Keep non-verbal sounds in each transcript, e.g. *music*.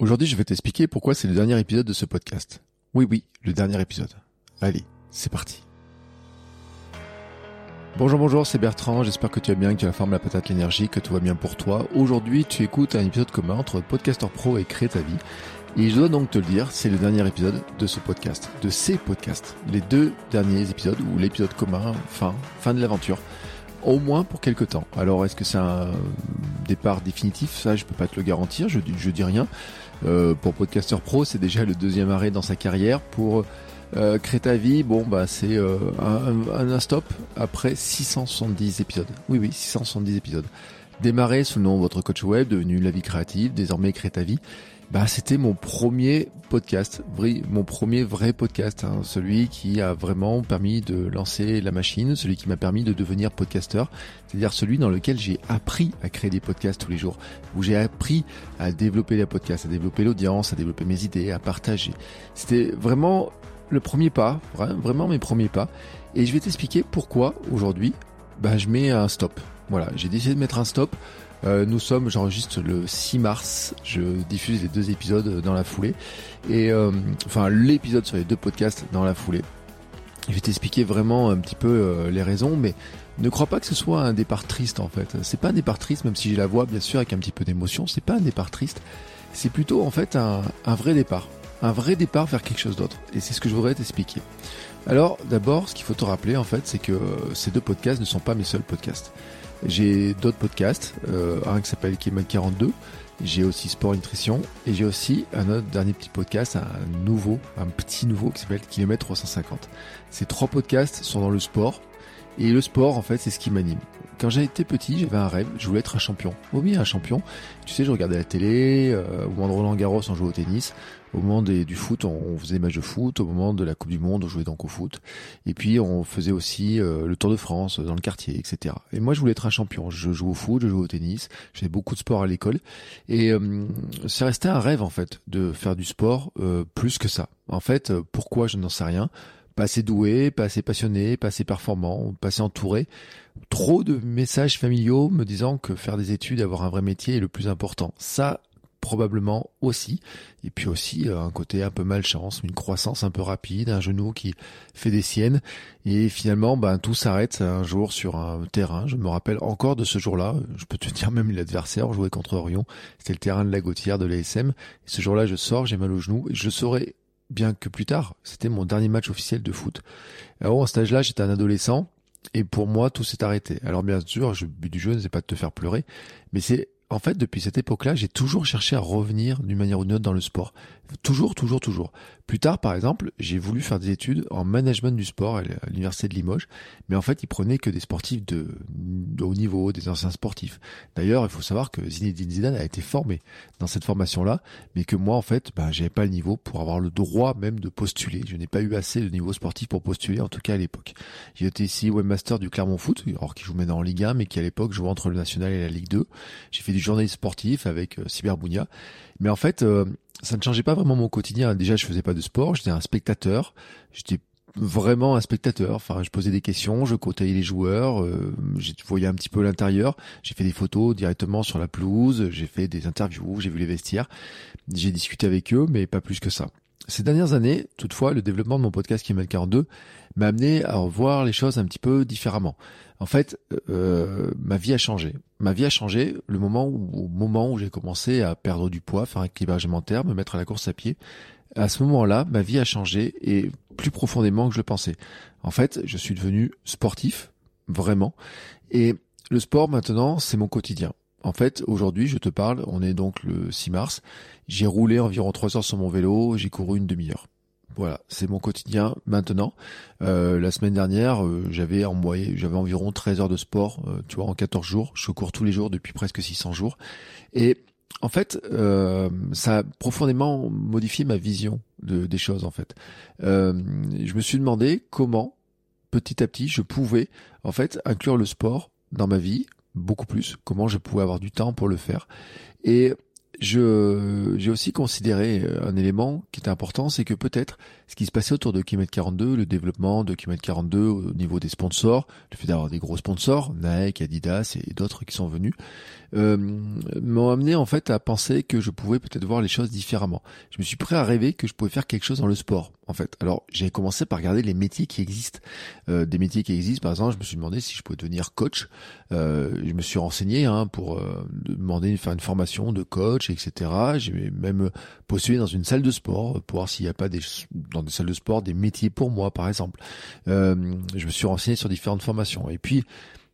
Aujourd'hui, je vais t'expliquer pourquoi c'est le dernier épisode de ce podcast. Oui, oui, le dernier épisode. Allez, c'est parti. Bonjour, bonjour, c'est Bertrand. J'espère que tu vas bien, que tu as la forme, la patate, l'énergie, que tout va bien pour toi. Aujourd'hui, tu écoutes un épisode commun entre Podcaster Pro et Créer ta vie. Et je dois donc te le dire, c'est le dernier épisode de ce podcast, de ces podcasts. Les deux derniers épisodes, ou l'épisode commun, fin, fin de l'aventure au moins pour quelques temps. Alors est-ce que c'est un départ définitif? Ça, je peux pas te le garantir, je, je dis rien. Euh, pour Podcaster Pro, c'est déjà le deuxième arrêt dans sa carrière. Pour euh, Créer ta vie, bon bah c'est euh, un, un, stop après 670 épisodes. Oui oui, 670 épisodes. Démarré sous le nom de votre coach web, devenu La Vie Créative, désormais Créer ta vie bah, c'était mon premier podcast, mon premier vrai podcast, hein, celui qui a vraiment permis de lancer la machine, celui qui m'a permis de devenir podcasteur, c'est-à-dire celui dans lequel j'ai appris à créer des podcasts tous les jours, où j'ai appris à développer les podcasts, à développer l'audience, à développer mes idées, à partager. C'était vraiment le premier pas, vraiment mes premiers pas, et je vais t'expliquer pourquoi aujourd'hui, bah, je mets un stop. Voilà, j'ai décidé de mettre un stop euh, nous sommes, j'enregistre le 6 mars, je diffuse les deux épisodes dans la foulée. Et euh, enfin l'épisode sur les deux podcasts dans la foulée. Je vais t'expliquer vraiment un petit peu euh, les raisons, mais ne crois pas que ce soit un départ triste en fait. C'est pas un départ triste, même si j'ai la voix bien sûr avec un petit peu d'émotion, c'est pas un départ triste. C'est plutôt en fait un, un vrai départ. Un vrai départ vers quelque chose d'autre. Et c'est ce que je voudrais t'expliquer. Alors d'abord, ce qu'il faut te rappeler en fait, c'est que ces deux podcasts ne sont pas mes seuls podcasts. J'ai d'autres podcasts, euh, un qui s'appelle Kilomètre 42, j'ai aussi Sport Nutrition, et j'ai aussi un autre dernier petit podcast, un nouveau, un petit nouveau qui s'appelle Kilomètre 350. Ces trois podcasts sont dans le sport, et le sport, en fait, c'est ce qui m'anime. Quand j'étais petit, j'avais un rêve, je voulais être un champion. Oh oui, un champion. Tu sais, je regardais la télé, euh, au moment de Roland Garros, on jouait au tennis. Au moment du foot, on, faisait des matchs de foot. Au moment de la Coupe du Monde, on jouait donc au foot. Et puis, on faisait aussi euh, le Tour de France dans le quartier, etc. Et moi, je voulais être un champion. Je jouais au foot, je jouais au tennis. J'ai beaucoup de sport à l'école. Et euh, c'est resté un rêve, en fait, de faire du sport euh, plus que ça. En fait, pourquoi, je n'en sais rien pas assez doué, pas assez passionné, pas assez performant, pas assez entouré. Trop de messages familiaux me disant que faire des études, avoir un vrai métier est le plus important. Ça, probablement aussi. Et puis aussi euh, un côté un peu malchance, une croissance un peu rapide, un genou qui fait des siennes. Et finalement, ben, tout s'arrête un jour sur un terrain. Je me rappelle encore de ce jour-là. Je peux te dire même l'adversaire, jouait contre Orion. C'était le terrain de la Gautière de l'ASM. Et ce jour-là, je sors, j'ai mal au genou. Et je saurais bien que plus tard. C'était mon dernier match officiel de foot. Alors, à ce stage-là, j'étais un adolescent. Et pour moi, tout s'est arrêté. Alors bien sûr, le but du jeu, c'est pas de te faire pleurer, mais c'est en fait, depuis cette époque-là, j'ai toujours cherché à revenir d'une manière ou d'une autre dans le sport. Toujours, toujours, toujours. Plus tard, par exemple, j'ai voulu faire des études en management du sport à l'université de Limoges, mais en fait, ils prenaient que des sportifs de, haut niveau, des anciens sportifs. D'ailleurs, il faut savoir que Zinedine Zidane a été formé dans cette formation-là, mais que moi, en fait, ben, j'avais pas le niveau pour avoir le droit même de postuler. Je n'ai pas eu assez de niveau sportif pour postuler, en tout cas à l'époque. J'étais ici webmaster du Clermont Foot, alors qui joue maintenant en Ligue 1, mais qui à l'époque jouait entre le National et la Ligue 2. J'ai fait du journaliste sportif avec euh, Cyberbounia. Mais en fait, euh, ça ne changeait pas vraiment mon quotidien. Déjà, je faisais pas de sport, j'étais un spectateur. J'étais vraiment un spectateur. Enfin, je posais des questions, je côtoyais les joueurs, euh, voyais un petit peu l'intérieur. J'ai fait des photos directement sur la pelouse, j'ai fait des interviews, j'ai vu les vestiaires, j'ai discuté avec eux, mais pas plus que ça. Ces dernières années, toutefois, le développement de mon podcast qui 42 m'a amené à voir les choses un petit peu différemment. En fait, euh, ma vie a changé. Ma vie a changé le moment où, au moment où j'ai commencé à perdre du poids, faire un équilibrage alimentaire, me mettre à la course à pied. À ce moment-là, ma vie a changé et plus profondément que je le pensais. En fait, je suis devenu sportif, vraiment. Et le sport maintenant, c'est mon quotidien. En fait, aujourd'hui, je te parle, on est donc le 6 mars, j'ai roulé environ 3 heures sur mon vélo, j'ai couru une demi-heure. Voilà, c'est mon quotidien maintenant. Euh, la semaine dernière, euh, j'avais en moyenne, j'avais environ 13 heures de sport, euh, tu vois, en 14 jours. Je cours tous les jours depuis presque 600 jours. Et en fait, ça a profondément modifié ma vision de, des choses, en fait. je me suis demandé comment, petit à petit, je pouvais, en fait, inclure le sport dans ma vie, beaucoup plus, comment je pouvais avoir du temps pour le faire. Et je j'ai aussi considéré un élément qui était important, c'est que peut-être ce qui se passait autour de Kimet 42, le développement de Kimet 42 au niveau des sponsors, le fait d'avoir des gros sponsors, Nike, Adidas et d'autres qui sont venus, euh, m'ont amené en fait à penser que je pouvais peut-être voir les choses différemment. Je me suis prêt à rêver que je pouvais faire quelque chose dans le sport, en fait. Alors j'ai commencé par regarder les métiers qui existent, euh, des métiers qui existent. Par exemple, je me suis demandé si je pouvais devenir coach. Euh, je me suis renseigné hein, pour euh, demander de faire une formation de coach, etc. J'ai même postulé dans une salle de sport pour voir s'il n'y a pas des dans des salles de sport des métiers pour moi, par exemple. Euh, je me suis renseigné sur différentes formations. Et puis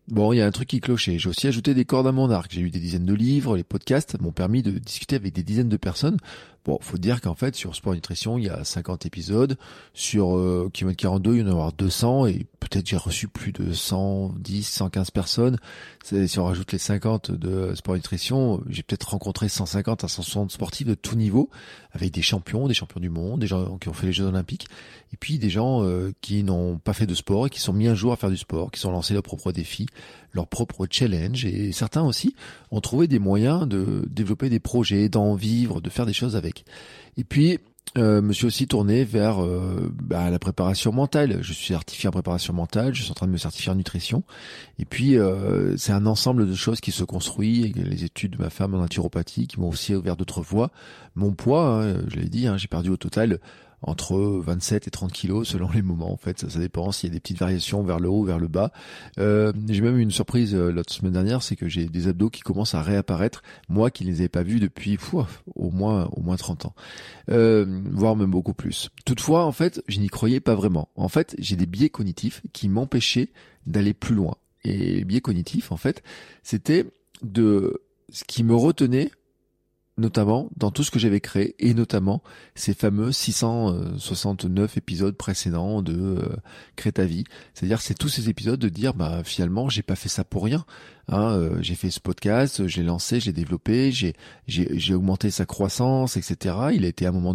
Bon, il y a un truc qui clochait. J'ai aussi ajouté des cordes à mon arc. J'ai eu des dizaines de livres, les podcasts m'ont permis de discuter avec des dizaines de personnes Bon, faut dire qu'en fait, sur Sport Nutrition, il y a 50 épisodes. Sur euh, Kilomètre 42, il y en a avoir 200 et peut-être j'ai reçu plus de 110, 115 personnes. Si on rajoute les 50 de Sport Nutrition, j'ai peut-être rencontré 150 à 160 sportifs de tout niveau, avec des champions, des champions du monde, des gens qui ont fait les Jeux Olympiques, et puis des gens euh, qui n'ont pas fait de sport et qui sont mis un jour à faire du sport, qui sont lancés leurs propres défis, leurs propres challenges, et certains aussi ont trouvé des moyens de développer des projets, d'en vivre, de faire des choses avec. Et puis, euh, me suis aussi tourné vers euh, bah, la préparation mentale. Je suis certifié en préparation mentale, je suis en train de me certifier en nutrition. Et puis, euh, c'est un ensemble de choses qui se construit. les études de ma femme en naturopathie qui m'ont aussi ouvert d'autres voies. Mon poids, hein, je l'ai dit, hein, j'ai perdu au total entre 27 et 30 kilos selon les moments en fait. Ça, dépend s'il y a des petites variations vers le haut vers le bas. Euh, j'ai même eu une surprise euh, l'autre semaine dernière c'est que j'ai des abdos qui commencent à réapparaître moi qui ne les avais pas vus depuis au moins au moins 30 ans. Euh, voire même beaucoup plus. Toutefois en fait je n'y croyais pas vraiment. En fait j'ai des biais cognitifs qui m'empêchaient d'aller plus loin. Et les biais cognitifs en fait c'était de ce qui me retenait notamment dans tout ce que j'avais créé et notamment ces fameux 669 épisodes précédents de euh, Crée ta vie. C'est-à-dire c'est tous ces épisodes de dire bah finalement j'ai pas fait ça pour rien. Hein, euh, j'ai fait ce podcast, j'ai lancé, j'ai développé, j'ai, augmenté sa croissance, etc. Il a été à un moment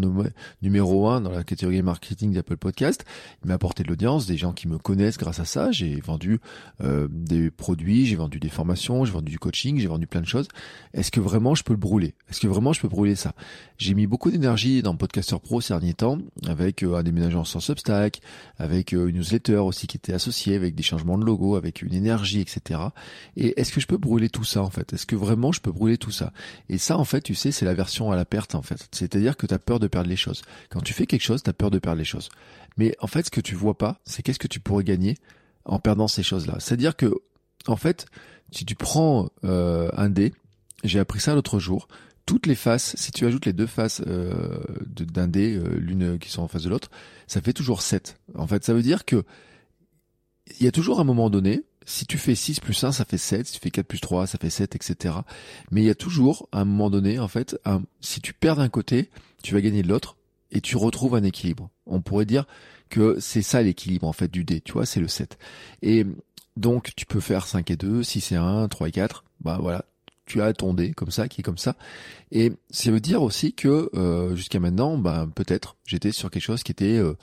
numéro un dans la catégorie marketing d'Apple Podcast. Il m'a apporté de l'audience, des gens qui me connaissent grâce à ça. J'ai vendu euh, des produits, j'ai vendu des formations, j'ai vendu du coaching, j'ai vendu plein de choses. Est-ce que vraiment je peux le brûler? Est-ce que vraiment je peux brûler ça? J'ai mis beaucoup d'énergie dans Podcaster Pro ces derniers temps, avec euh, un déménagement sans Substack, avec une newsletter aussi qui était associée, avec des changements de logo, avec une énergie, etc. Et est-ce que je peux brûler tout ça en fait? Est-ce que vraiment je peux brûler tout ça? Et ça en fait, tu sais, c'est la version à la perte en fait. C'est-à-dire que tu as peur de perdre les choses. Quand tu fais quelque chose, tu as peur de perdre les choses. Mais en fait, ce que tu vois pas, c'est qu'est-ce que tu pourrais gagner en perdant ces choses-là. C'est-à-dire que en fait, si tu prends euh, un dé, j'ai appris ça l'autre jour, toutes les faces, si tu ajoutes les deux faces euh, d'un dé, euh, l'une qui sont en face de l'autre, ça fait toujours 7. En fait, ça veut dire que il y a toujours un moment donné si tu fais 6 plus 1, ça fait 7. Si tu fais 4 plus 3, ça fait 7, etc. Mais il y a toujours, à un moment donné, en fait, si tu perds d'un côté, tu vas gagner de l'autre et tu retrouves un équilibre. On pourrait dire que c'est ça l'équilibre, en fait, du dé. Tu vois, c'est le 7. Et donc, tu peux faire 5 et 2, 6 et 1, 3 et 4. Bah voilà, tu as ton dé comme ça, qui est comme ça. Et ça veut dire aussi que euh, jusqu'à maintenant, bah, peut-être, j'étais sur quelque chose qui était... Euh,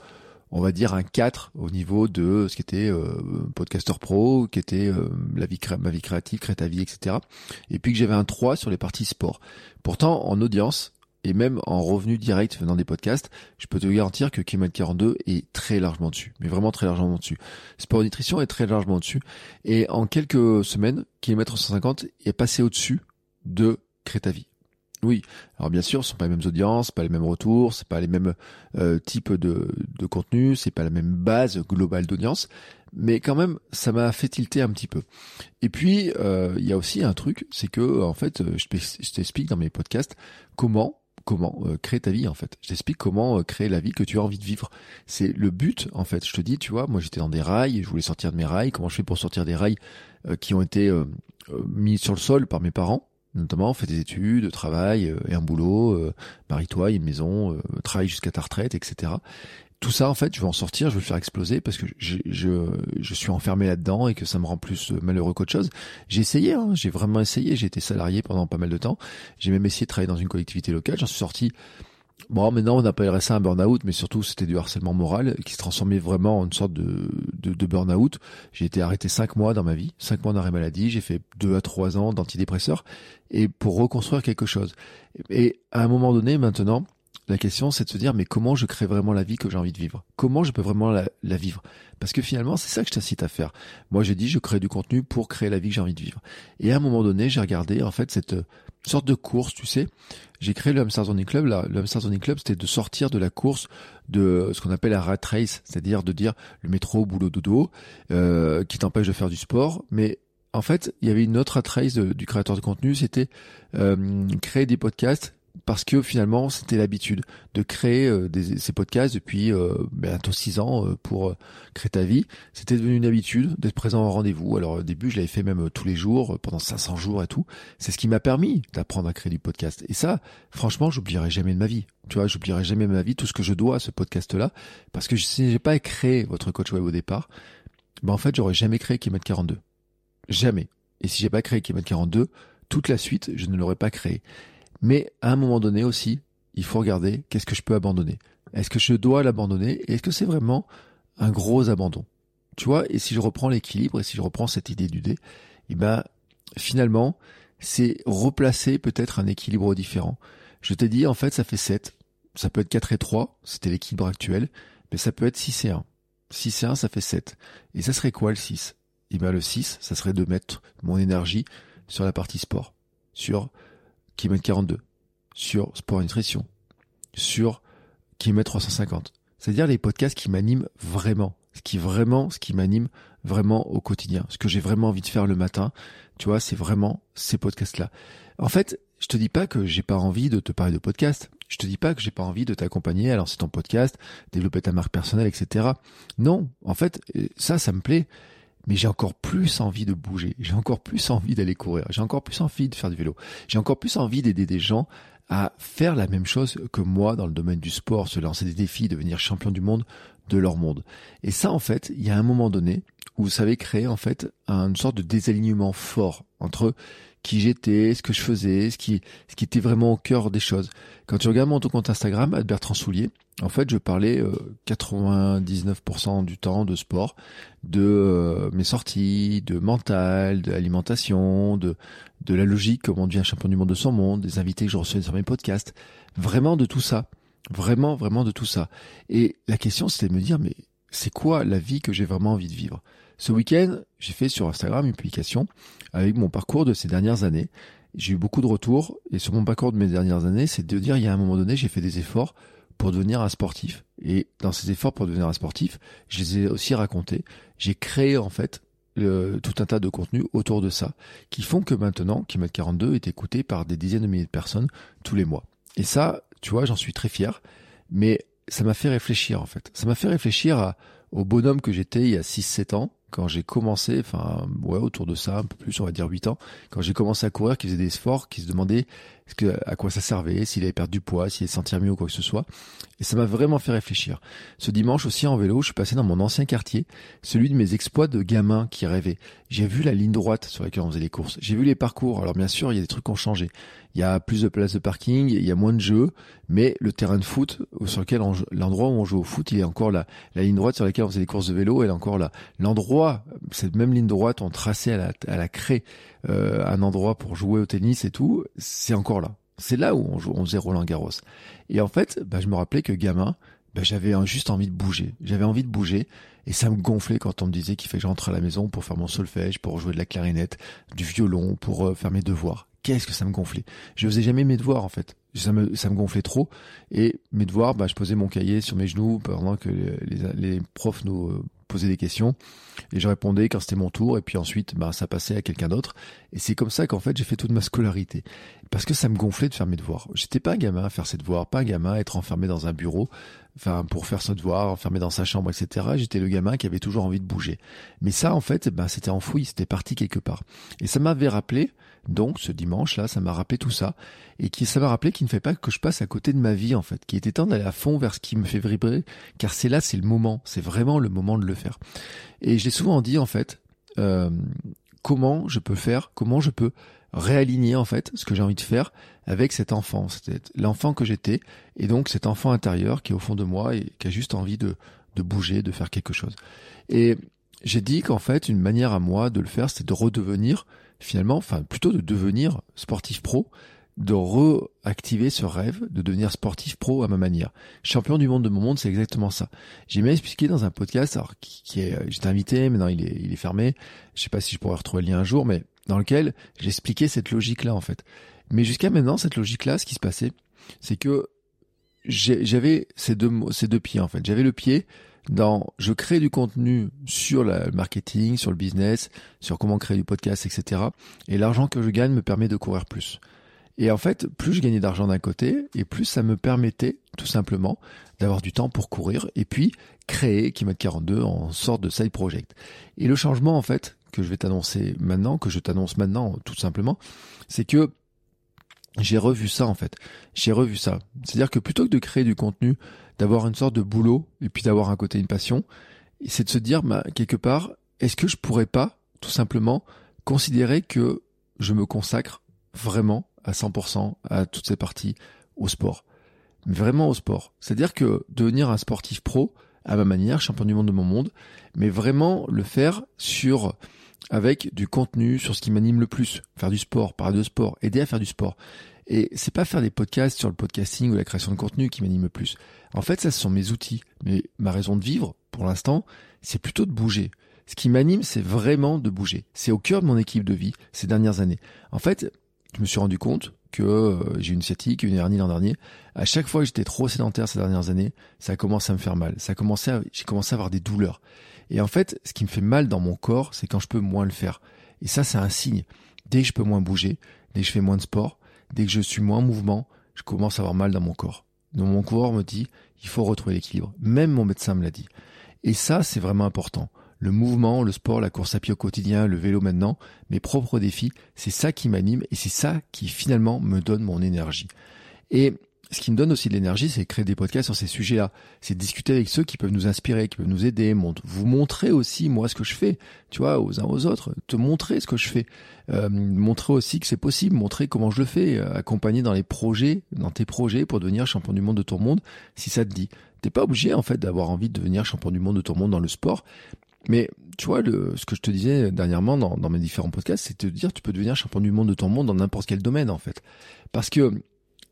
on va dire un 4 au niveau de ce qui était euh, Podcaster Pro, qui était euh, ma vie créative, crée ta vie, etc. Et puis que j'avais un 3 sur les parties sport. Pourtant, en audience, et même en revenu direct venant des podcasts, je peux te garantir que Kilomètre 42 est très largement dessus, mais vraiment très largement dessus. Sport Nutrition est très largement dessus. Et en quelques semaines, Kilomètre 150 est passé au-dessus de Crée ta vie. Oui, alors bien sûr, ce sont pas les mêmes audiences, pas les mêmes retours, c'est pas les mêmes euh, types de, de contenu, c'est pas la même base globale d'audience, mais quand même, ça m'a fait tilter un petit peu. Et puis, euh, il y a aussi un truc, c'est que en fait, je t'explique dans mes podcasts comment comment euh, créer ta vie en fait. Je t'explique comment créer la vie que tu as envie de vivre. C'est le but en fait. Je te dis, tu vois, moi j'étais dans des rails, je voulais sortir de mes rails. Comment je fais pour sortir des rails qui ont été mis sur le sol par mes parents? Notamment fait des études, travail euh, et un boulot, euh, marie-toi, une maison, euh, travaille jusqu'à ta retraite, etc. Tout ça, en fait, je veux en sortir, je veux le faire exploser parce que je, je, je suis enfermé là-dedans et que ça me rend plus malheureux qu'autre chose. J'ai essayé, hein, j'ai vraiment essayé. J'ai été salarié pendant pas mal de temps. J'ai même essayé de travailler dans une collectivité locale. J'en suis sorti Bon, maintenant on appellerait ça un burn-out, mais surtout c'était du harcèlement moral qui se transformait vraiment en une sorte de, de, de burn-out. J'ai été arrêté cinq mois dans ma vie, cinq mois d'arrêt maladie, j'ai fait deux à trois ans d'antidépresseurs, et pour reconstruire quelque chose. Et à un moment donné, maintenant, la question, c'est de se dire, mais comment je crée vraiment la vie que j'ai envie de vivre? Comment je peux vraiment la, vivre? Parce que finalement, c'est ça que je t'incite à faire. Moi, j'ai dit, je crée du contenu pour créer la vie que j'ai envie de vivre. Et à un moment donné, j'ai regardé, en fait, cette sorte de course, tu sais. J'ai créé le Hamster Zoning Club. Là, le Hamster Zoning Club, c'était de sortir de la course de ce qu'on appelle la rat race, c'est-à-dire de dire le métro, boulot, dodo, euh, qui t'empêche de faire du sport. Mais en fait, il y avait une autre rat race du créateur de contenu, c'était euh, créer des podcasts parce que finalement c'était l'habitude de créer euh, ces podcasts depuis euh, bientôt six ans euh, pour créer ta vie. C'était devenu une habitude d'être présent au rendez-vous. Alors au début je l'avais fait même tous les jours pendant 500 jours et tout. C'est ce qui m'a permis d'apprendre à créer du podcast. Et ça, franchement, j'oublierai jamais de ma vie. Tu vois, j'oublierai jamais de ma vie tout ce que je dois à ce podcast-là parce que si j'ai pas créé votre coach web au départ, ben en fait j'aurais jamais créé Kimet 42. Jamais. Et si j'ai pas créé Kimet 42, toute la suite je ne l'aurais pas créé. Mais à un moment donné aussi, il faut regarder qu'est-ce que je peux abandonner. Est-ce que je dois l'abandonner Est-ce que c'est vraiment un gros abandon? Tu vois, et si je reprends l'équilibre et si je reprends cette idée du dé, eh ben finalement, c'est replacer peut-être un équilibre différent. Je t'ai dit, en fait, ça fait 7. Ça peut être 4 et 3, c'était l'équilibre actuel, mais ça peut être 6 et 1. 6 et 1, ça fait 7. Et ça serait quoi le 6 Eh ben le 6, ça serait de mettre mon énergie sur la partie sport, sur Kilomètre 42, sur Sport Nutrition, sur Kilomètre 350. C'est-à-dire les podcasts qui m'animent vraiment, ce qui vraiment, ce qui m'anime vraiment au quotidien, ce que j'ai vraiment envie de faire le matin, tu vois, c'est vraiment ces podcasts-là. En fait, je te dis pas que j'ai pas envie de te parler de podcast. Je te dis pas que j'ai pas envie de t'accompagner à lancer ton podcast, développer ta marque personnelle, etc. Non, en fait, ça, ça me plaît mais j'ai encore plus envie de bouger, j'ai encore plus envie d'aller courir, j'ai encore plus envie de faire du vélo, j'ai encore plus envie d'aider des gens à faire la même chose que moi dans le domaine du sport, se lancer des défis, devenir champion du monde de leur monde. Et ça, en fait, il y a un moment donné où vous savez créer en fait une sorte de désalignement fort entre qui j'étais, ce que je faisais, ce qui, ce qui était vraiment au cœur des choses. Quand tu regardes mon compte Instagram, Bertrand Soulier, en fait, je parlais 99% euh, du temps de sport, de euh, mes sorties, de mental, de l'alimentation, de, de la logique, comment on devient champion du monde de son monde, des invités que je recevais sur mes podcasts. Vraiment de tout ça. Vraiment, vraiment de tout ça. Et la question, c'était de me dire, mais c'est quoi la vie que j'ai vraiment envie de vivre? Ce week-end, j'ai fait sur Instagram une publication avec mon parcours de ces dernières années. J'ai eu beaucoup de retours, et sur mon parcours de mes dernières années, c'est de dire, il y a un moment donné, j'ai fait des efforts pour devenir un sportif. Et dans ces efforts pour devenir un sportif, je les ai aussi racontés. J'ai créé en fait tout un tas de contenus autour de ça, qui font que maintenant, Kimet 42 est écouté par des dizaines de milliers de personnes tous les mois. Et ça, tu vois, j'en suis très fier, mais ça m'a fait réfléchir en fait. Ça m'a fait réfléchir au bonhomme que j'étais il y a 6-7 ans, quand j'ai commencé, enfin ouais autour de ça, un peu plus on va dire 8 ans, quand j'ai commencé à courir, qui faisait des efforts, qui se demandait à quoi ça servait, s'il avait perdu du poids, s'il allait sentir mieux ou quoi que ce soit. Et ça m'a vraiment fait réfléchir. Ce dimanche aussi en vélo, je suis passé dans mon ancien quartier, celui de mes exploits de gamin qui rêvait. J'ai vu la ligne droite sur laquelle on faisait les courses. J'ai vu les parcours. Alors bien sûr, il y a des trucs qui ont changé. Il y a plus de places de parking, il y a moins de jeux, mais le terrain de foot sur lequel l'endroit où on joue au foot, il est encore là. La ligne droite sur laquelle on faisait les courses de vélo, elle est encore là. L'endroit, cette même ligne droite, on traçait à la, à la craie euh, un endroit pour jouer au tennis et tout, c'est encore là. C'est là où on, joue, on faisait Roland Garros. Et en fait, bah, je me rappelais que gamin, bah, j'avais juste envie de bouger. J'avais envie de bouger et ça me gonflait quand on me disait qu'il fallait que j'entre à la maison pour faire mon solfège, pour jouer de la clarinette, du violon, pour euh, faire mes devoirs. Qu'est-ce que ça me gonflait? Je faisais jamais mes devoirs en fait. Ça me, ça me gonflait trop. Et mes devoirs, bah, je posais mon cahier sur mes genoux pendant que les, les profs nous poser des questions. Et je répondais quand c'était mon tour et puis ensuite bah, ça passait à quelqu'un d'autre. Et c'est comme ça qu'en fait j'ai fait toute ma scolarité. Parce que ça me gonflait de faire mes devoirs. J'étais pas un gamin à faire ses devoirs pas un gamin à être enfermé dans un bureau enfin pour faire ses devoirs enfermé dans sa chambre etc j'étais le gamin qui avait toujours envie de bouger. Mais ça en fait bah, c'était enfoui c'était parti quelque part. Et ça m'avait rappelé donc ce dimanche-là, ça m'a rappelé tout ça. Et qui ça m'a rappelé qu'il ne fait pas que je passe à côté de ma vie en fait, qui était temps d'aller à fond vers ce qui me fait vibrer, car c'est là, c'est le moment, c'est vraiment le moment de le faire. Et j'ai souvent dit en fait, euh, comment je peux faire, comment je peux réaligner en fait ce que j'ai envie de faire avec cet enfant, c'était l'enfant que j'étais et donc cet enfant intérieur qui est au fond de moi et qui a juste envie de, de bouger, de faire quelque chose. Et j'ai dit qu'en fait une manière à moi de le faire, c'était de redevenir finalement, enfin plutôt de devenir sportif pro, de réactiver ce rêve de devenir sportif pro à ma manière. Champion du monde de mon monde, c'est exactement ça. J'ai même expliqué dans un podcast, alors qui, est, j'étais invité, maintenant il est, il est fermé. Je sais pas si je pourrais retrouver le lien un jour, mais dans lequel j'expliquais cette logique-là en fait. Mais jusqu'à maintenant, cette logique-là, ce qui se passait, c'est que j'avais ces deux, ces deux pieds en fait. J'avais le pied dans je crée du contenu sur le marketing, sur le business, sur comment créer du podcast, etc. Et l'argent que je gagne me permet de courir plus. Et en fait, plus je gagnais d'argent d'un côté, et plus ça me permettait tout simplement d'avoir du temps pour courir et puis créer Kimet 42 en sorte de side project. Et le changement en fait que je vais t'annoncer maintenant, que je t'annonce maintenant tout simplement, c'est que j'ai revu ça en fait. J'ai revu ça. C'est-à-dire que plutôt que de créer du contenu, d'avoir une sorte de boulot et puis d'avoir un côté une passion, c'est de se dire bah, quelque part, est-ce que je pourrais pas tout simplement considérer que je me consacre vraiment à 100% à toutes ces parties au sport. Vraiment au sport. C'est-à-dire que devenir un sportif pro, à ma manière, champion du monde de mon monde, mais vraiment le faire sur avec du contenu sur ce qui m'anime le plus, faire du sport, parler de sport, aider à faire du sport. Et c'est pas faire des podcasts sur le podcasting ou la création de contenu qui m'anime le plus. En fait, ça ce sont mes outils, mais ma raison de vivre pour l'instant, c'est plutôt de bouger. Ce qui m'anime, c'est vraiment de bouger. C'est au cœur de mon équipe de vie ces dernières années. En fait, je me suis rendu compte que euh, j'ai une sciatique, une hernie l'an dernier. À chaque fois que j'étais trop sédentaire ces dernières années, ça a commencé à me faire mal. Ça a commencé à, j'ai commencé à avoir des douleurs. Et en fait, ce qui me fait mal dans mon corps, c'est quand je peux moins le faire. Et ça, c'est un signe. Dès que je peux moins bouger, dès que je fais moins de sport, dès que je suis moins en mouvement, je commence à avoir mal dans mon corps. Donc mon corps me dit, il faut retrouver l'équilibre. Même mon médecin me l'a dit. Et ça, c'est vraiment important le mouvement, le sport, la course à pied au quotidien, le vélo maintenant, mes propres défis, c'est ça qui m'anime et c'est ça qui finalement me donne mon énergie. Et ce qui me donne aussi de l'énergie, c'est créer des podcasts sur ces sujets-là. C'est discuter avec ceux qui peuvent nous inspirer, qui peuvent nous aider, vous montrer aussi moi ce que je fais, tu vois, aux uns aux autres, te montrer ce que je fais, euh, montrer aussi que c'est possible, montrer comment je le fais, euh, accompagner dans les projets, dans tes projets pour devenir champion du monde de ton monde, si ça te dit. T'es pas obligé en fait d'avoir envie de devenir champion du monde de ton monde dans le sport, mais tu vois, le, ce que je te disais dernièrement dans, dans mes différents podcasts, c'est de te dire tu peux devenir champion du monde de ton monde dans n'importe quel domaine en fait. Parce que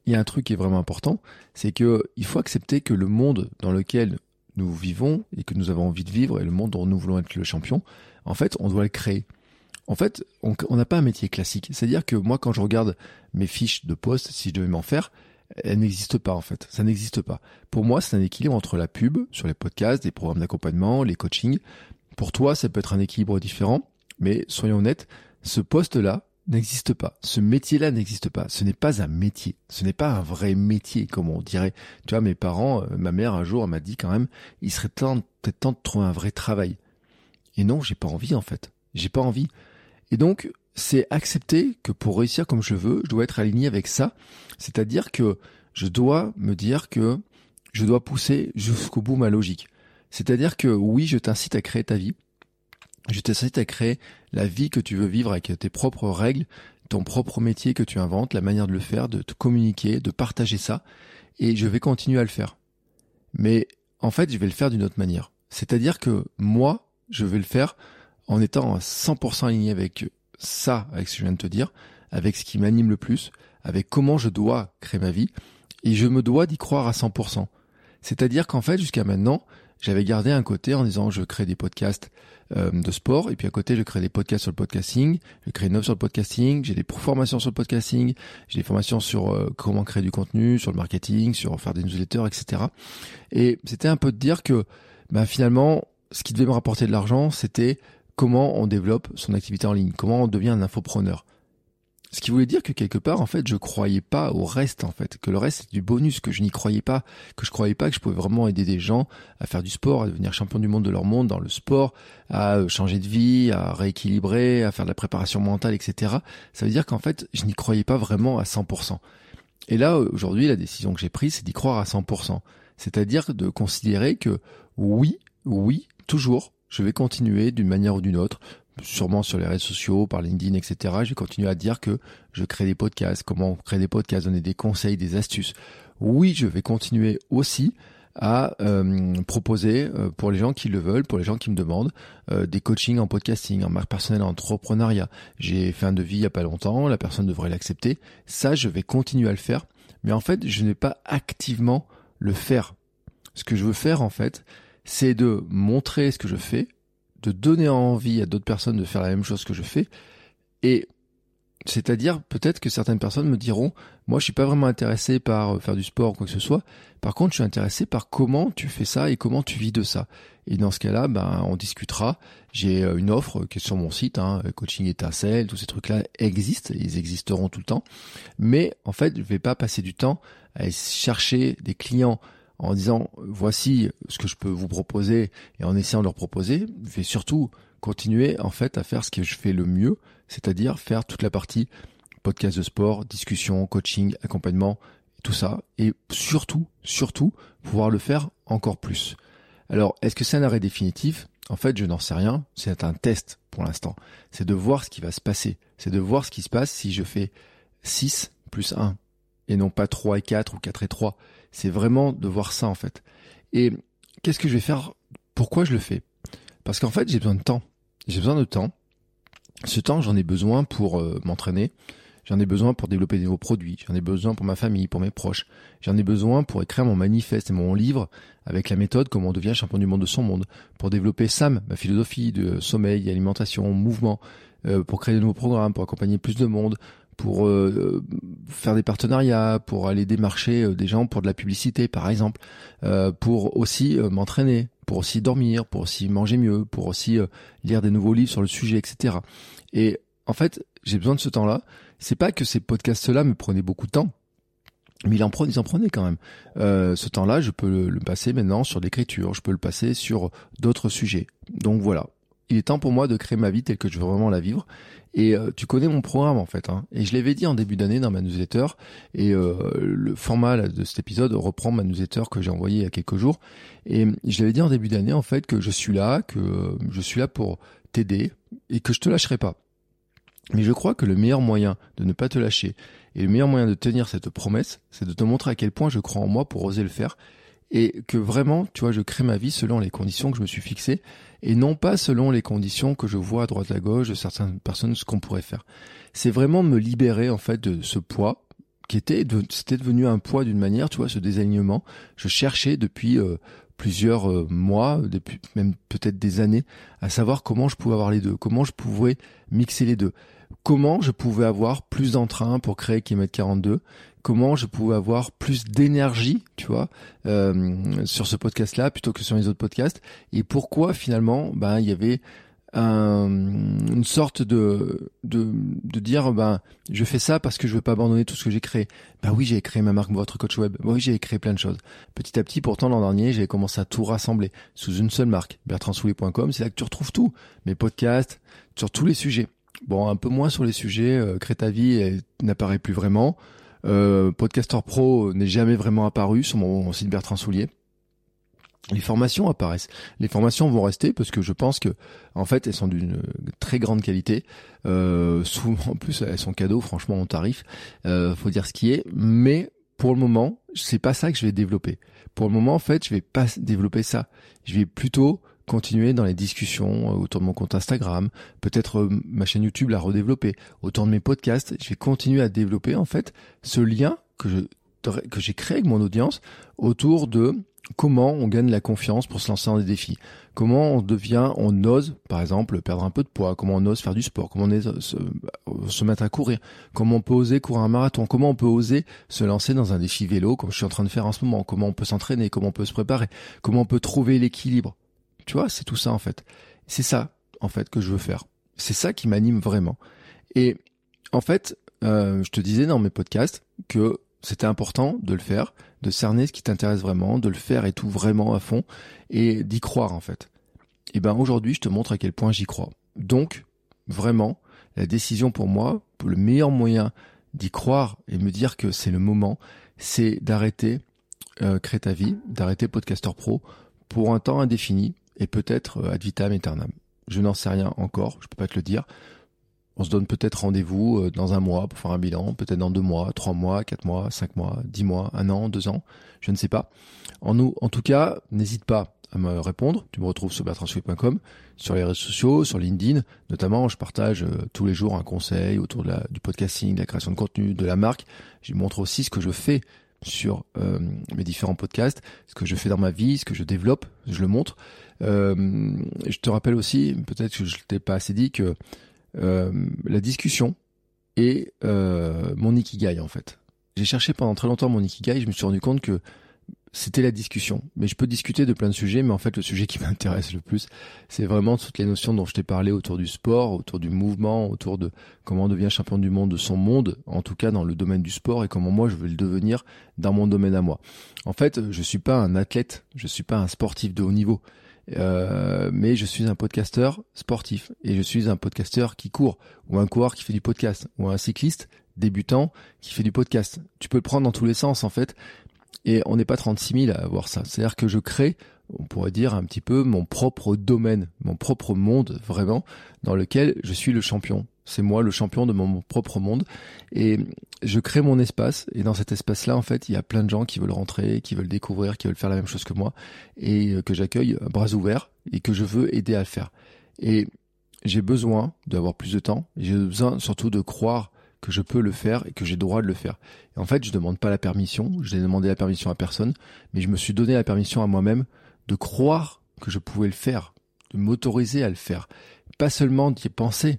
il y a un truc qui est vraiment important, c'est que il faut accepter que le monde dans lequel nous vivons et que nous avons envie de vivre et le monde dont nous voulons être le champion, en fait, on doit le créer. En fait, on n'a pas un métier classique. C'est-à-dire que moi, quand je regarde mes fiches de poste, si je devais m'en faire, elles n'existent pas en fait. Ça n'existe pas. Pour moi, c'est un équilibre entre la pub sur les podcasts, les programmes d'accompagnement, les coachings, pour toi, ça peut être un équilibre différent, mais soyons honnêtes, ce poste-là n'existe pas. Ce métier-là n'existe pas. Ce n'est pas un métier. Ce n'est pas un vrai métier, comme on dirait. Tu vois, mes parents, euh, ma mère un jour m'a dit quand même, il serait peut-être temps de trouver un vrai travail. Et non, j'ai pas envie en fait. J'ai pas envie. Et donc, c'est accepter que pour réussir comme je veux, je dois être aligné avec ça. C'est-à-dire que je dois me dire que je dois pousser jusqu'au bout ma logique. C'est-à-dire que oui, je t'incite à créer ta vie. Je t'incite à créer la vie que tu veux vivre avec tes propres règles, ton propre métier que tu inventes, la manière de le faire, de te communiquer, de partager ça. Et je vais continuer à le faire. Mais en fait, je vais le faire d'une autre manière. C'est-à-dire que moi, je vais le faire en étant à 100% aligné avec ça, avec ce que je viens de te dire, avec ce qui m'anime le plus, avec comment je dois créer ma vie, et je me dois d'y croire à 100%. C'est-à-dire qu'en fait, jusqu'à maintenant, j'avais gardé un côté en disant je crée des podcasts euh, de sport et puis à côté je crée des podcasts sur le podcasting, je crée une offre sur le podcasting, j'ai des formations sur le podcasting, j'ai des formations sur euh, comment créer du contenu, sur le marketing, sur faire des newsletters, etc. Et c'était un peu de dire que bah, finalement ce qui devait me rapporter de l'argent c'était comment on développe son activité en ligne, comment on devient un infopreneur. Ce qui voulait dire que quelque part, en fait, je croyais pas au reste, en fait, que le reste c'est du bonus, que je n'y croyais pas, que je croyais pas que je pouvais vraiment aider des gens à faire du sport, à devenir champion du monde de leur monde dans le sport, à euh, changer de vie, à rééquilibrer, à faire de la préparation mentale, etc. Ça veut dire qu'en fait, je n'y croyais pas vraiment à 100%. Et là, aujourd'hui, la décision que j'ai prise, c'est d'y croire à 100%. C'est-à-dire de considérer que oui, oui, toujours, je vais continuer d'une manière ou d'une autre, sûrement sur les réseaux sociaux, par LinkedIn, etc. Je vais continuer à dire que je crée des podcasts, comment créer des podcasts, donner des conseils, des astuces. Oui, je vais continuer aussi à euh, proposer euh, pour les gens qui le veulent, pour les gens qui me demandent, euh, des coachings en podcasting, en marque personnelle, en entrepreneuriat. J'ai fait un devis il y a pas longtemps, la personne devrait l'accepter. Ça, je vais continuer à le faire, mais en fait, je ne vais pas activement le faire. Ce que je veux faire, en fait, c'est de montrer ce que je fais, de donner envie à d'autres personnes de faire la même chose que je fais, et c'est-à-dire, peut-être que certaines personnes me diront, moi je suis pas vraiment intéressé par euh, faire du sport ou quoi que ce soit. Par contre, je suis intéressé par comment tu fais ça et comment tu vis de ça. Et dans ce cas-là, ben, on discutera. J'ai euh, une offre qui est sur mon site, hein, coaching étincelle, tous ces trucs-là existent, ils existeront tout le temps. Mais en fait, je vais pas passer du temps à chercher des clients en disant voici ce que je peux vous proposer et en essayant de leur proposer. Je vais surtout continuer en fait à faire ce que je fais le mieux, c'est-à-dire faire toute la partie podcast de sport, discussion, coaching, accompagnement, tout ça, et surtout, surtout, pouvoir le faire encore plus. Alors, est-ce que c'est un arrêt définitif? En fait, je n'en sais rien, c'est un test pour l'instant. C'est de voir ce qui va se passer, c'est de voir ce qui se passe si je fais 6 plus 1, et non pas 3 et 4 ou 4 et 3. C'est vraiment de voir ça en fait. Et qu'est-ce que je vais faire? Pourquoi je le fais? Parce qu'en fait, j'ai besoin de temps. J'ai besoin de temps. Ce temps, j'en ai besoin pour euh, m'entraîner. J'en ai besoin pour développer des nouveaux produits. J'en ai besoin pour ma famille, pour mes proches. J'en ai besoin pour écrire mon manifeste et mon livre avec la méthode comment on devient champion du monde de son monde. Pour développer SAM, ma philosophie de sommeil, alimentation, mouvement. Euh, pour créer de nouveaux programmes, pour accompagner plus de monde, pour euh, faire des partenariats, pour aller démarcher des gens pour de la publicité par exemple, pour aussi m'entraîner, pour aussi dormir, pour aussi manger mieux, pour aussi euh, lire des nouveaux livres sur le sujet, etc. Et en fait, j'ai besoin de ce temps-là. C'est pas que ces podcasts-là me prenaient beaucoup de temps, mais ils en prenaient, quand même. Euh, ce temps-là, je peux le, passer maintenant sur l'écriture, je peux le passer sur d'autres sujets. Donc voilà, il est temps pour moi de créer ma vie telle que je veux vraiment la vivre. Et euh, tu connais mon programme en fait. Hein. Et je l'avais dit en début d'année dans ma newsletter. Et euh, le format de cet épisode reprend ma newsletter que j'ai envoyée il y a quelques jours. Et je l'avais dit en début d'année en fait que je suis là, que je suis là pour t'aider et que je te lâcherai pas. Mais je crois que le meilleur moyen de ne pas te lâcher et le meilleur moyen de tenir cette promesse, c'est de te montrer à quel point je crois en moi pour oser le faire et que vraiment, tu vois, je crée ma vie selon les conditions que je me suis fixées et non pas selon les conditions que je vois à droite à gauche de certaines personnes ce qu'on pourrait faire. C'est vraiment me libérer en fait de ce poids qui était c'était devenu un poids d'une manière, tu vois, ce désalignement. Je cherchais depuis euh, plusieurs euh, mois, depuis même peut-être des années, à savoir comment je pouvais avoir les deux, comment je pouvais mixer les deux comment je pouvais avoir plus d'entrain pour créer Kilomètre 42, comment je pouvais avoir plus d'énergie, tu vois, euh, sur ce podcast-là plutôt que sur les autres podcasts, et pourquoi finalement, ben il y avait un, une sorte de, de dire ben je fais ça parce que je veux pas abandonner tout ce que j'ai créé. Ben oui, j'ai créé ma marque votre coach web. Oui, j'ai créé plein de choses. Petit à petit, pourtant l'an dernier, j'ai commencé à tout rassembler sous une seule marque, bertrandsoulier.com. C'est là que tu retrouves tout, mes podcasts sur tous les sujets. Bon, un peu moins sur les sujets. Euh, Crée ta vie n'apparaît plus vraiment. Euh, Podcaster Pro n'est jamais vraiment apparu sur mon, site Bertrand Soulier. Les formations apparaissent. Les formations vont rester parce que je pense que, en fait, elles sont d'une très grande qualité. Euh, souvent, en plus, elles sont cadeaux, franchement, en tarif. Euh, faut dire ce qui est. Mais pour le moment, c'est pas ça que je vais développer. Pour le moment, en fait, je vais pas développer ça. Je vais plutôt continuer dans les discussions euh, autour de mon compte Instagram, peut-être euh, ma chaîne YouTube la redévelopper, autour de mes podcasts, je vais continuer à développer en fait ce lien que j'ai créé avec mon audience autour de comment on gagne la confiance pour se lancer dans des défis. Comment on devient, on ose, par exemple, perdre un peu de poids. Comment on ose faire du sport. Comment on ose se, se, mettre à courir. Comment on peut oser courir un marathon. Comment on peut oser se lancer dans un défi vélo, comme je suis en train de faire en ce moment. Comment on peut s'entraîner. Comment on peut se préparer. Comment on peut trouver l'équilibre. Tu vois, c'est tout ça en fait. C'est ça en fait que je veux faire. C'est ça qui m'anime vraiment. Et en fait, euh, je te disais dans mes podcasts que c'était important de le faire, de cerner ce qui t'intéresse vraiment, de le faire et tout vraiment à fond, et d'y croire en fait. Et ben aujourd'hui, je te montre à quel point j'y crois. Donc, vraiment, la décision pour moi, le meilleur moyen d'y croire et me dire que c'est le moment, c'est d'arrêter euh, Créer ta vie, d'arrêter Podcaster Pro pour un temps indéfini et peut-être euh, ad vitam aeternam. Je n'en sais rien encore, je peux pas te le dire. On se donne peut-être rendez-vous euh, dans un mois pour faire un bilan, peut-être dans deux mois, trois mois, quatre mois, cinq mois, dix mois, un an, deux ans, je ne sais pas. En, en tout cas, n'hésite pas à me répondre. Tu me retrouves sur bertrandsouet.com, sur les réseaux sociaux, sur LinkedIn. Notamment, je partage euh, tous les jours un conseil autour de la, du podcasting, de la création de contenu, de la marque. Je montre aussi ce que je fais sur euh, mes différents podcasts, ce que je fais dans ma vie, ce que je développe, je le montre. Euh, je te rappelle aussi, peut-être que je t'ai pas assez dit, que euh, la discussion est euh, mon ikigai en fait. J'ai cherché pendant très longtemps mon ikigai, je me suis rendu compte que c'était la discussion. Mais je peux discuter de plein de sujets, mais en fait le sujet qui *laughs* m'intéresse le plus, c'est vraiment toutes les notions dont je t'ai parlé autour du sport, autour du mouvement, autour de comment on devient champion du monde de son monde, en tout cas dans le domaine du sport, et comment moi je veux le devenir dans mon domaine à moi. En fait, je suis pas un athlète, je suis pas un sportif de haut niveau. Euh, mais je suis un podcasteur sportif et je suis un podcasteur qui court ou un coureur qui fait du podcast ou un cycliste débutant qui fait du podcast. Tu peux le prendre dans tous les sens en fait et on n'est pas 36 000 à avoir ça. C'est-à-dire que je crée, on pourrait dire un petit peu mon propre domaine, mon propre monde vraiment dans lequel je suis le champion. C'est moi le champion de mon propre monde et je crée mon espace et dans cet espace-là en fait il y a plein de gens qui veulent rentrer, qui veulent découvrir, qui veulent faire la même chose que moi et euh, que j'accueille bras ouverts et que je veux aider à le faire. Et j'ai besoin d'avoir plus de temps, j'ai besoin surtout de croire que je peux le faire et que j'ai droit de le faire. Et en fait, je demande pas la permission, je n'ai demandé la permission à personne, mais je me suis donné la permission à moi-même de croire que je pouvais le faire, de m'autoriser à le faire. Pas seulement d'y penser,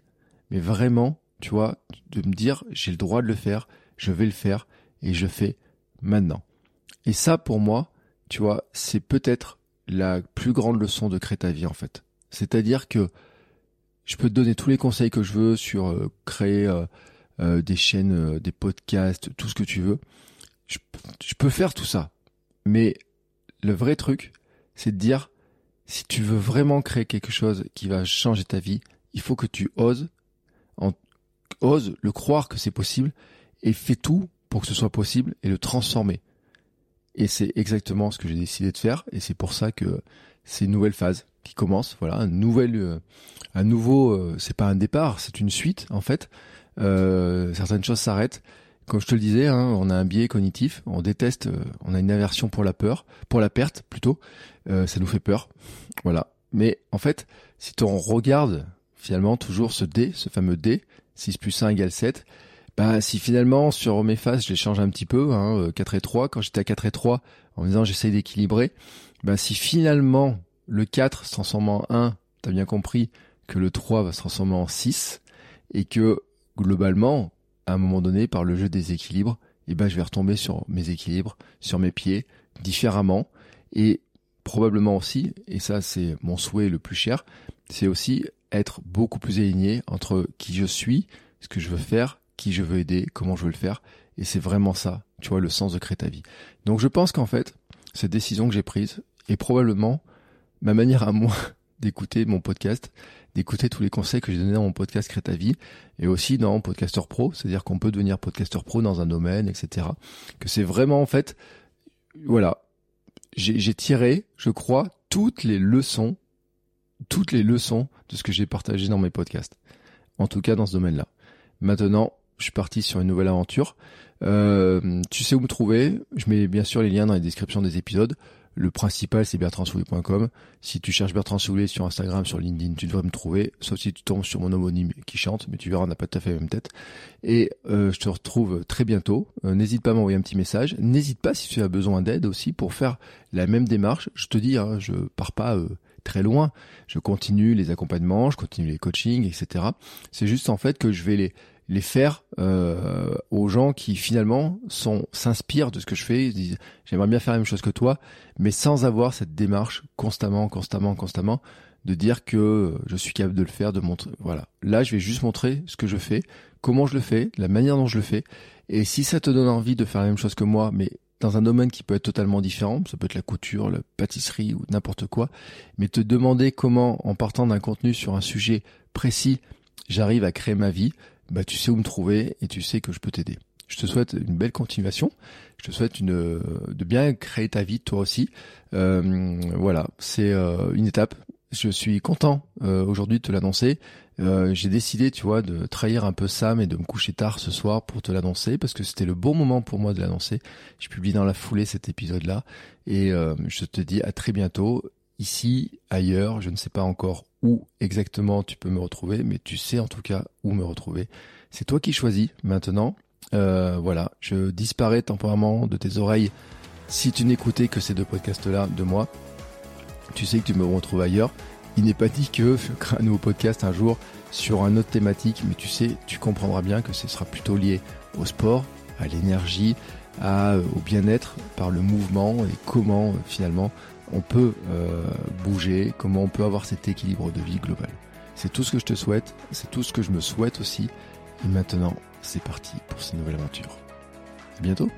mais vraiment, tu vois, de me dire j'ai le droit de le faire, je vais le faire et je fais maintenant. Et ça, pour moi, tu vois, c'est peut-être la plus grande leçon de créer ta vie en fait. C'est-à-dire que je peux te donner tous les conseils que je veux sur euh, créer euh, euh, des chaînes, des podcasts, tout ce que tu veux. Je, je peux faire tout ça. Mais le vrai truc, c'est de dire, si tu veux vraiment créer quelque chose qui va changer ta vie, il faut que tu oses ose le croire que c'est possible et fais tout pour que ce soit possible et le transformer. Et c'est exactement ce que j'ai décidé de faire et c'est pour ça que c'est une nouvelle phase qui commence. Voilà, un nouvel, euh, un nouveau. Euh, c'est pas un départ, c'est une suite en fait. Euh, certaines choses s'arrêtent. Comme je te le disais, hein, on a un biais cognitif, on déteste, on a une aversion pour la peur, pour la perte plutôt. ça nous fait peur, voilà. Mais en fait, si on regarde finalement toujours ce D, ce fameux D, 6 plus 1 égale 7, bah, si finalement sur mes faces je les change un petit peu, hein, 4 euh, et 3, quand j'étais à 4 et 3, en disant j'essaye d'équilibrer, bah, si finalement le 4 se transforme en 1, t'as bien compris que le 3 va se transformer en 6, et que globalement, à un moment donné, par le jeu des équilibres, eh ben, je vais retomber sur mes équilibres, sur mes pieds, différemment, et probablement aussi, et ça c'est mon souhait le plus cher, c'est aussi être beaucoup plus aligné entre qui je suis, ce que je veux faire, qui je veux aider, comment je veux le faire. Et c'est vraiment ça, tu vois, le sens de créer ta vie. Donc je pense qu'en fait, cette décision que j'ai prise est probablement ma manière à moi *laughs* d'écouter mon podcast, d'écouter tous les conseils que j'ai donnés dans mon podcast Crée ta vie et aussi dans Podcaster Pro, c'est-à-dire qu'on peut devenir Podcaster Pro dans un domaine, etc. Que c'est vraiment en fait, voilà, j'ai tiré, je crois, toutes les leçons toutes les leçons de ce que j'ai partagé dans mes podcasts. En tout cas dans ce domaine-là. Maintenant, je suis parti sur une nouvelle aventure. Euh, tu sais où me trouver. Je mets bien sûr les liens dans les descriptions des épisodes. Le principal, c'est bertrandsoulet.com. Si tu cherches Bertrand Soulet sur Instagram, sur LinkedIn, tu devrais me trouver. Sauf si tu tombes sur mon homonyme qui chante, mais tu verras, on n'a pas tout à fait la même tête. Et euh, je te retrouve très bientôt. Euh, n'hésite pas à m'envoyer un petit message. N'hésite pas si tu as besoin d'aide aussi pour faire la même démarche. Je te dis, hein, je pars pas très loin. Je continue les accompagnements, je continue les coachings, etc. C'est juste en fait que je vais les les faire euh, aux gens qui finalement sont s'inspirent de ce que je fais, ils disent j'aimerais bien faire la même chose que toi, mais sans avoir cette démarche constamment, constamment, constamment de dire que je suis capable de le faire, de montrer. Voilà. Là, je vais juste montrer ce que je fais, comment je le fais, la manière dont je le fais. Et si ça te donne envie de faire la même chose que moi, mais dans un domaine qui peut être totalement différent, ça peut être la couture, la pâtisserie ou n'importe quoi, mais te demander comment, en partant d'un contenu sur un sujet précis, j'arrive à créer ma vie, bah tu sais où me trouver et tu sais que je peux t'aider. Je te souhaite une belle continuation. Je te souhaite une de bien créer ta vie toi aussi. Euh, voilà, c'est euh, une étape. je suis content euh, aujourd'hui de te l'annoncer. Euh, j'ai décidé, tu vois, de trahir un peu Sam et de me coucher tard ce soir pour te l'annoncer parce que c'était le bon moment pour moi de l'annoncer. Je publie dans la foulée cet épisode-là et euh, je te dis à très bientôt. Ici, ailleurs, je ne sais pas encore où exactement tu peux me retrouver, mais tu sais en tout cas où me retrouver. C'est toi qui choisis maintenant. voilà, je disparais temporairement de tes oreilles si tu n'écoutais que ces deux podcasts-là de moi tu sais que tu me retrouves ailleurs. Il n'est pas dit que je ferai un nouveau podcast un jour sur un autre thématique, mais tu sais, tu comprendras bien que ce sera plutôt lié au sport, à l'énergie, au bien-être par le mouvement et comment finalement on peut euh, bouger, comment on peut avoir cet équilibre de vie global. C'est tout ce que je te souhaite, c'est tout ce que je me souhaite aussi. Et maintenant, c'est parti pour cette nouvelle aventure. À bientôt